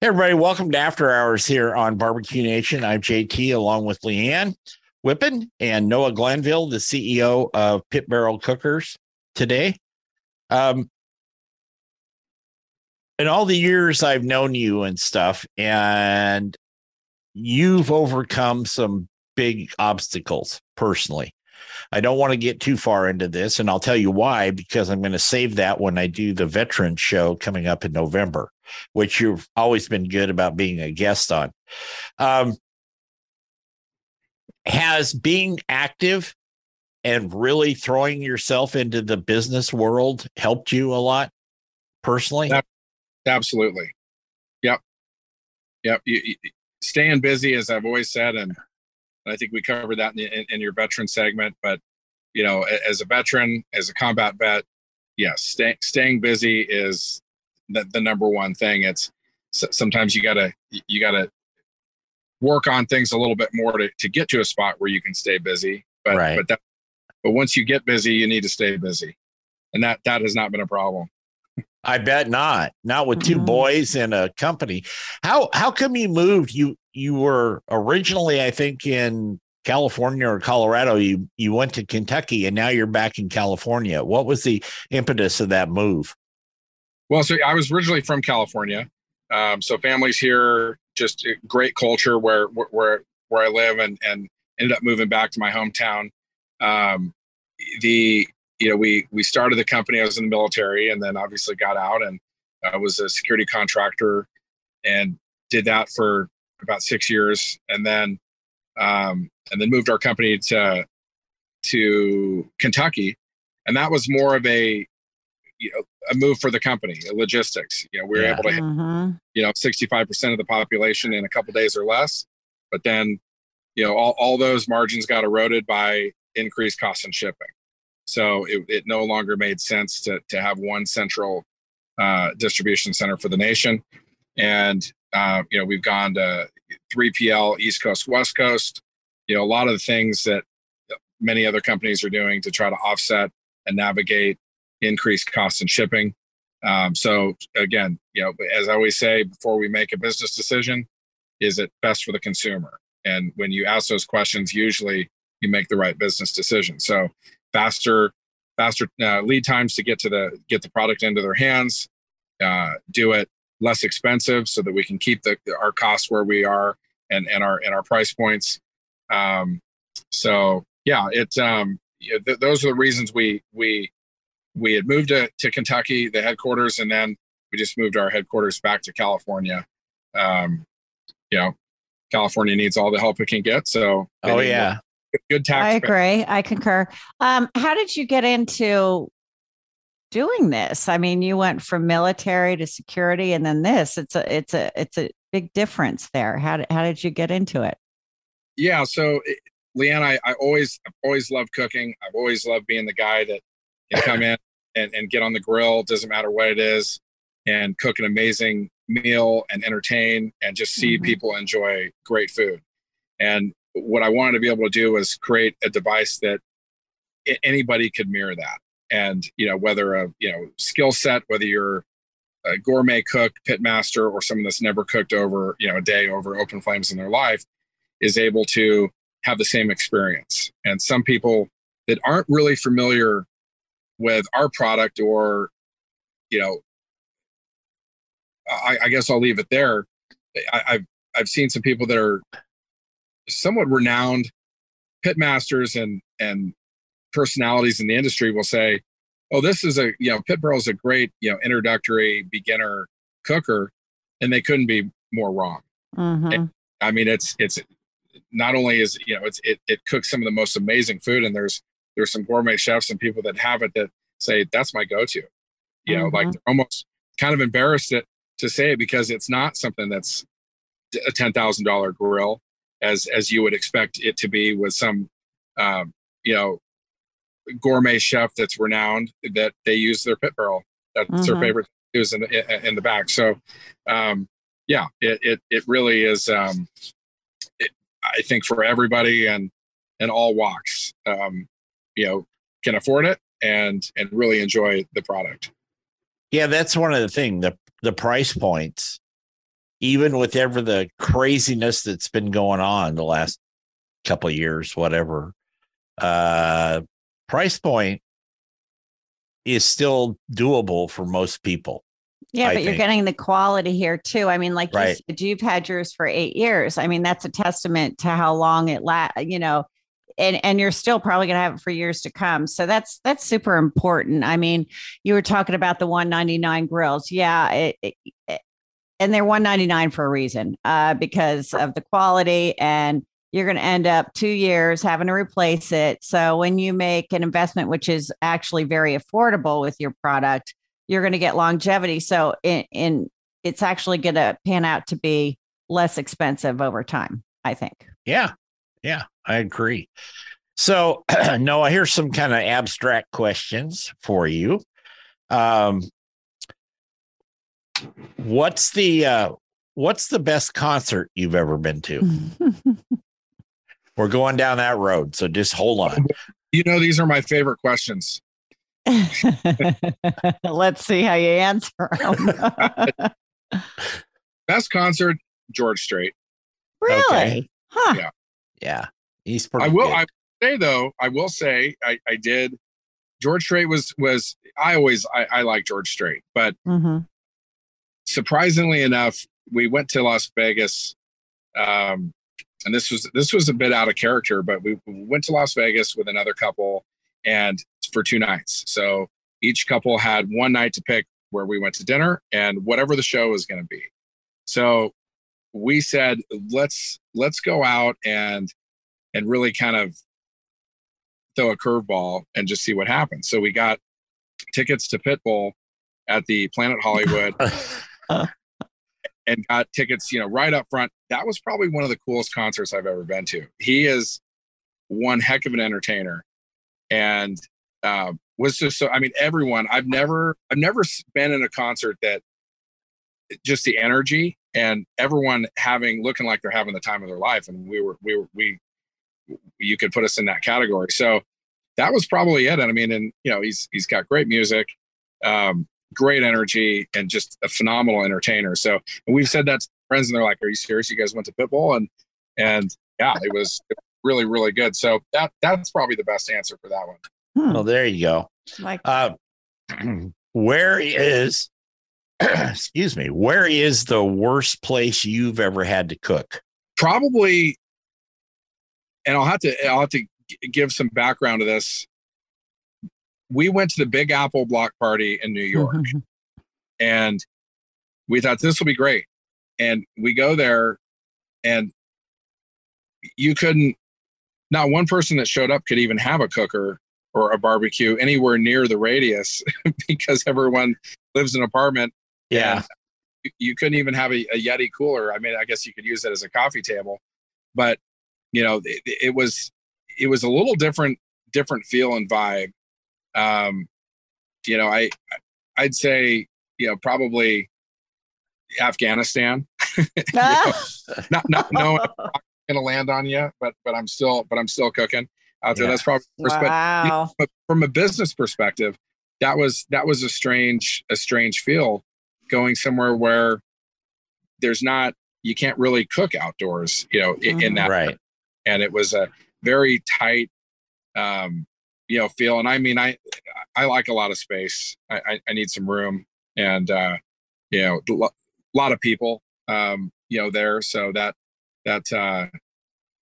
Hey, everybody, welcome to After Hours here on Barbecue Nation. I'm JT along with Leanne Whippen and Noah Glanville, the CEO of Pit Barrel Cookers today. Um, in all the years I've known you and stuff, and you've overcome some big obstacles personally. I don't want to get too far into this, and I'll tell you why, because I'm going to save that when I do the veteran show coming up in November, which you've always been good about being a guest on. Um, has being active and really throwing yourself into the business world helped you a lot personally? Absolutely. Yep. Yep. You, you, staying busy, as I've always said, and I think we covered that in, in, in, your veteran segment. But you know, as a veteran, as a combat vet, yes, stay, staying busy is the, the number one thing. It's sometimes you gotta you gotta work on things a little bit more to, to get to a spot where you can stay busy. But right. but that, but once you get busy, you need to stay busy, and that that has not been a problem. I bet not. Not with 2 mm-hmm. boys and a company. How how come you moved? You you were originally, I think, in California or Colorado. You you went to Kentucky and now you're back in California. What was the impetus of that move? Well, so I was originally from California. Um, so families here, just great culture where where where I live, and and ended up moving back to my hometown. Um, the you know, we we started the company. I was in the military, and then obviously got out, and I was a security contractor, and did that for about six years, and then um, and then moved our company to to Kentucky, and that was more of a you know, a move for the company, logistics. You know, we were yeah. able to, mm-hmm. you know, 65% of the population in a couple days or less. But then, you know, all, all those margins got eroded by increased cost and shipping. So it, it no longer made sense to, to have one central uh, distribution center for the nation. And, uh, you know, we've gone to 3PL, East Coast, West Coast, you know, a lot of the things that many other companies are doing to try to offset and navigate increased costs in shipping. Um, so again, you know, as I always say, before we make a business decision, is it best for the consumer? And when you ask those questions, usually you make the right business decision. So faster faster uh, lead times to get to the get the product into their hands uh, do it less expensive so that we can keep the our costs where we are and and our and our price points. Um, so yeah it um, th- those are the reasons we we we had moved to, to kentucky the headquarters and then we just moved our headquarters back to california. Um, you know california needs all the help it can get so oh yeah good tax. I agree. I concur. Um, how did you get into doing this? I mean, you went from military to security, and then this. It's a it's a it's a big difference there. How did how did you get into it? Yeah. So, Leanne, I, I always I've always loved cooking. I've always loved being the guy that can come in and, and get on the grill. Doesn't matter what it is, and cook an amazing meal and entertain and just see mm-hmm. people enjoy great food. And what I wanted to be able to do was create a device that anybody could mirror that. And, you know, whether a, you know, skill set, whether you're a gourmet cook, pit master, or someone that's never cooked over, you know, a day over open flames in their life is able to have the same experience. And some people that aren't really familiar with our product or, you know, I, I guess I'll leave it there. I, I've I've seen some people that are somewhat renowned pitmasters and and personalities in the industry will say, oh, this is a you know pit barrel is a great you know introductory beginner cooker, and they couldn't be more wrong. Mhm. I mean, it's it's not only is you know it's it it cooks some of the most amazing food, and there's there's some gourmet chefs and people that have it that say that's my go-to. You know, like Mhm. they're almost kind of embarrassed it to say it because it's not something that's a ten thousand dollar grill as as you would expect it to be with some um, you know gourmet chef that's renowned that they use their pit barrel. That's their Mhm. favorite to use in the in the back. So um, yeah, it it it really is. Um, it, I think for everybody and and all walks, um, you know, can afford it and and really enjoy the product. Yeah, that's one of the thing the the price points, even with ever the craziness that's been going on the last couple of years, whatever. Uh, price point is still doable for most people. Yeah, I but you're getting the quality here too. I mean, like Right. you said, you've had yours for eight years. I mean, that's a testament to how long it la you know, and and you're still probably gonna have it for years to come. So that's that's super important. I mean, you were talking about the 199 grills. Yeah, it, it- and they're 199 for a reason, uh, because of the quality and you're going to end up two years having to replace it. So when you make an investment, which is actually very affordable with your product, you're going to get longevity. So in, in it's actually going to pan out to be less expensive over time. I think. Yeah, yeah, I agree. So, Noah, here's some kind of abstract questions for you. Um, what's the uh, what's the best concert you've ever been to? We're going down that road, so just hold on. You know, these are my favorite questions. Let's see how you answer 'em. Best concert, George Strait. really? Huh. Yeah. Yeah, he's pretty. I will. good. I say though. I will say. I, I did. George Strait was was. I always. I, I like George Strait, but Mhm. Surprisingly enough, we went to Las Vegas. Um, and this was this was a bit out of character, but we we went to Las Vegas with another couple, and for two nights. So each couple had one night to pick where we went to dinner and whatever the show was going to be. So we said let's let's go out and and really kind of throw a curveball and just see what happens. So we got tickets to Pitbull at the Planet Hollywood and got tickets, you know, right up front. That was probably one of the coolest concerts I've ever been to. He is one heck of an entertainer, and uh, was just so. I mean, everyone. I've never, I've never been in a concert that just the energy and everyone having looking like they're having the time of their life, and we were, we were, we, you could put us in that category. So that was probably it. And I mean, and you know, he's he's got great music. Um, great energy and just a phenomenal entertainer. So and we've said that to friends and they're like, Are you serious? You guys went to Pitbull? And and yeah, it was really, really good. So that that's probably the best answer for that one. Hmm. well, there you go. Like Uh, where is, excuse me, where is the worst place you've ever had to cook? Probably and I'll have to I'll have to give some background to this. We went to the Big Apple block party in New York. Mhm. and we thought this will be great and we go there and you couldn't not one person that showed up could even have a cooker or a barbecue anywhere near the radius because everyone lives in an apartment Yeah. you- you couldn't even have a, a yeti cooler i mean i guess you could use it as a coffee table but you know it, it was it was a little different different feel and vibe um you know i i'd say you know probably afghanistan Ah. not not knowing I'm gonna land on you but but i'm still but i'm still cooking out there Yeah. that's probably the first, but wow. but from a business perspective that was that was a strange a strange feel going somewhere where there's not you can't really cook outdoors you know in, in that Right. and it was a very tight um you know feel and i mean i i like a lot of space i i, I need some room and uh you know a lot of people um you know there so that that uh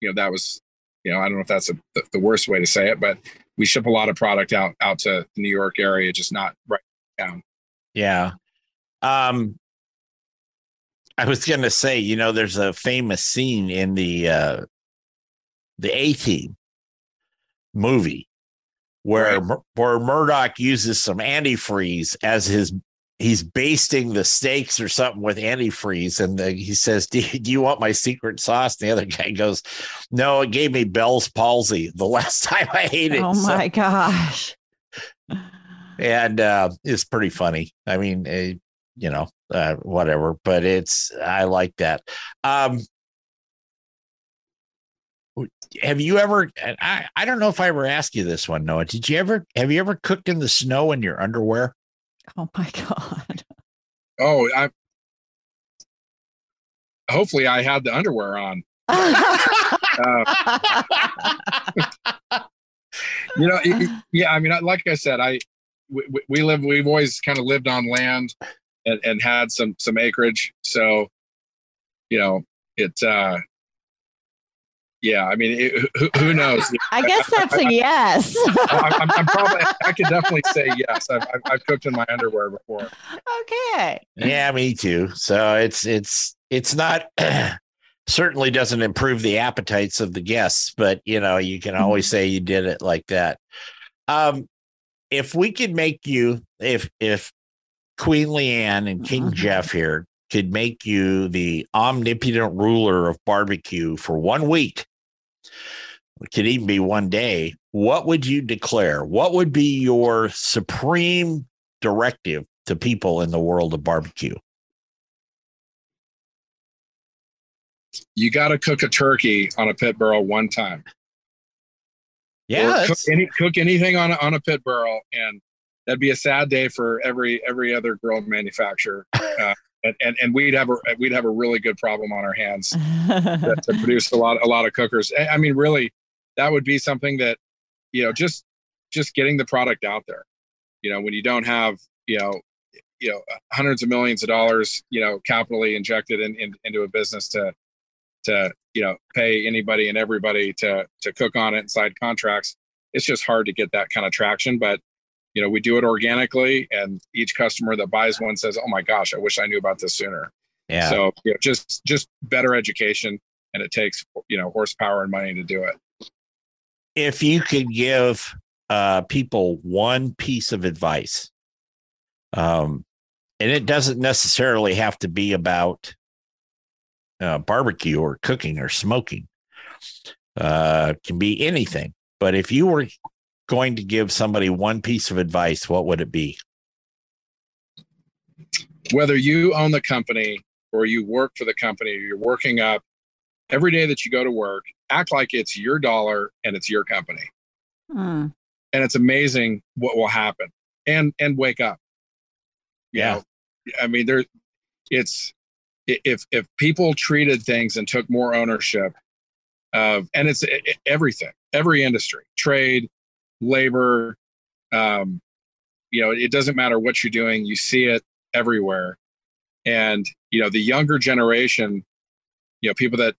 you know that was you know i don't know if that's a, the, the worst way to say it but we ship a lot of product out out to the New York area, just not right down. Yeah. Um, I was to say, you know, there's a famous scene in the uh, the A Team movie where Right. where Murdock uses some antifreeze as his he's basting the steaks or something with antifreeze, and the, he says, do, "Do you want my secret sauce?" And the other guy goes, "No, it gave me Bell's palsy the last time I ate it." Oh So- my gosh. and uh, it's pretty funny. I mean, uh, you know, uh, whatever, but it's I like that. Um, have you ever? I I don't know if I ever asked you this one, Noah. Did you ever? Have you ever cooked in the snow in your underwear? Oh my God. Oh, I hopefully I had the underwear on. Uh, you know, it- it- yeah. I mean, like I said, I we, we- we live. We've always kind of lived on land and, and had some some acreage. So, you know, it. uh Yeah, I mean, it, who, who knows? I guess that's a yes. I, I'm, I'm probably. I could definitely say yes. I've, I've, I've cooked in my underwear before. okay. Yeah, me too. So it's it's it's not certainly doesn't improve the appetites of the guests, but you know, you can always say you did it like that. Um if we could make you if if Queen Leanne and King Mhm. Jeff here could make you the omnipotent ruler of barbecue for one week, it could even be one day, what would you declare? What would be your supreme directive to people in the world of barbecue? You got to cook a turkey on a pit barrel one time. Yeah, cook, any, cook anything on a, on a pit barrel, and that'd be a sad day for every every other grill manufacturer. Uh, and, and and we'd have a we'd have a really good problem on our hands to, to produce a lot a lot of cookers. I I mean, really, that would be something that you know just just getting the product out there. You know, when you don't have you know you know hundreds of millions of dollars you know capitally injected in, in into a business to to you know pay anybody and everybody to to cook on it and side contracts it's just hard to get that kind of traction but you know we do it organically and each customer that buys one says oh my gosh i wish i knew about this sooner yeah. so you know, just just better education and it takes you know horsepower and money to do it if you could give uh, people one piece of advice, um, and it doesn't necessarily have to be about uh, barbecue or cooking or smoking, uh, can be anything. But if you were going to give somebody one piece of advice, what would it be? whether you own the company or you work for the company you're working up every day that you go to work act like it's your dollar and it's your company Hmm. and it's amazing what will happen and and wake up You Yeah. know, i mean there it's if if people treated things and took more ownership of and it's everything every industry trade labor um you know it doesn't matter what you're doing you see it everywhere and you know the younger generation you know people that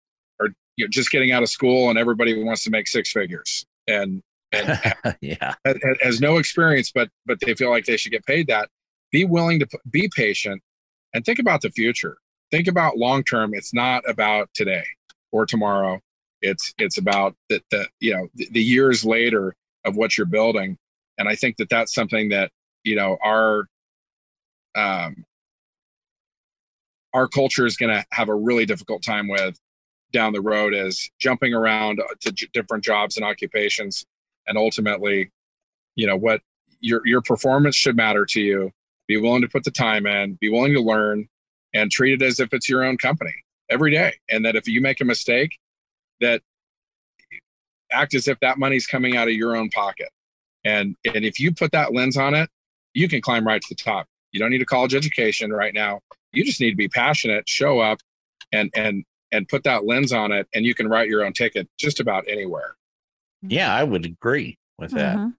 are you know just getting out of school and everybody wants to make six figures and and yeah. ha- ha- has no experience, but but they feel like they should get paid that. Be willing to be patient and think about the future. Think about long term. It's not about today or tomorrow. It's it's about the, the you know the, the years later of what you're building. And I think that that's something that you know our um, our culture is going to have a really difficult time with down the road is jumping around to j- different jobs and occupations. And ultimately you know what your your performance should matter to you. Be willing to put the time in be willing to learn and treat it as if it's your own company every day. And that if you make a mistake that act as if that money's coming out of your own pocket. And and if you put that lens on it you can climb right to the top. You don't need a college education right now. You just need to be passionate show up and and and put that lens on it and you can write your own ticket just about anywhere Yeah, I would agree with that. Mhm.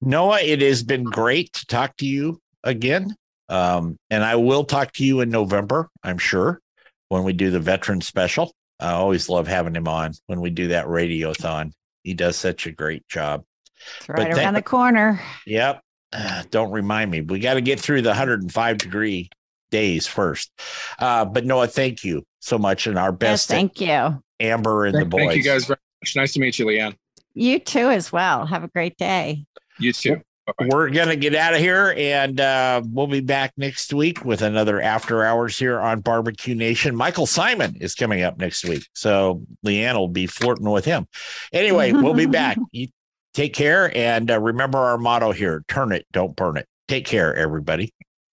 Noah, it has been great to talk to you again. Um, and I will talk to you in November, I'm sure, when we do the veteran special. I always love having him on when we do that radiothon. He does such a great job. It's right around the corner. Yep. Uh, don't remind me. We got to get through the 105 degree days first. Uh, but Noah, thank you so much, and our best. Yes, thank you, Amber and thank, the boys. Thank you guys very much. Nice to meet you, Leanne. You too, as well. Have a great day. You too. Bye-bye. We're gonna get out of here, and uh, we'll be back next week with another after hours here on Barbecue Nation. Michael Symon is coming up next week, so Leanne will be flirting with him. Anyway, we'll be back. You take care, and uh, remember our motto here: turn it, don't burn it. Take care, everybody.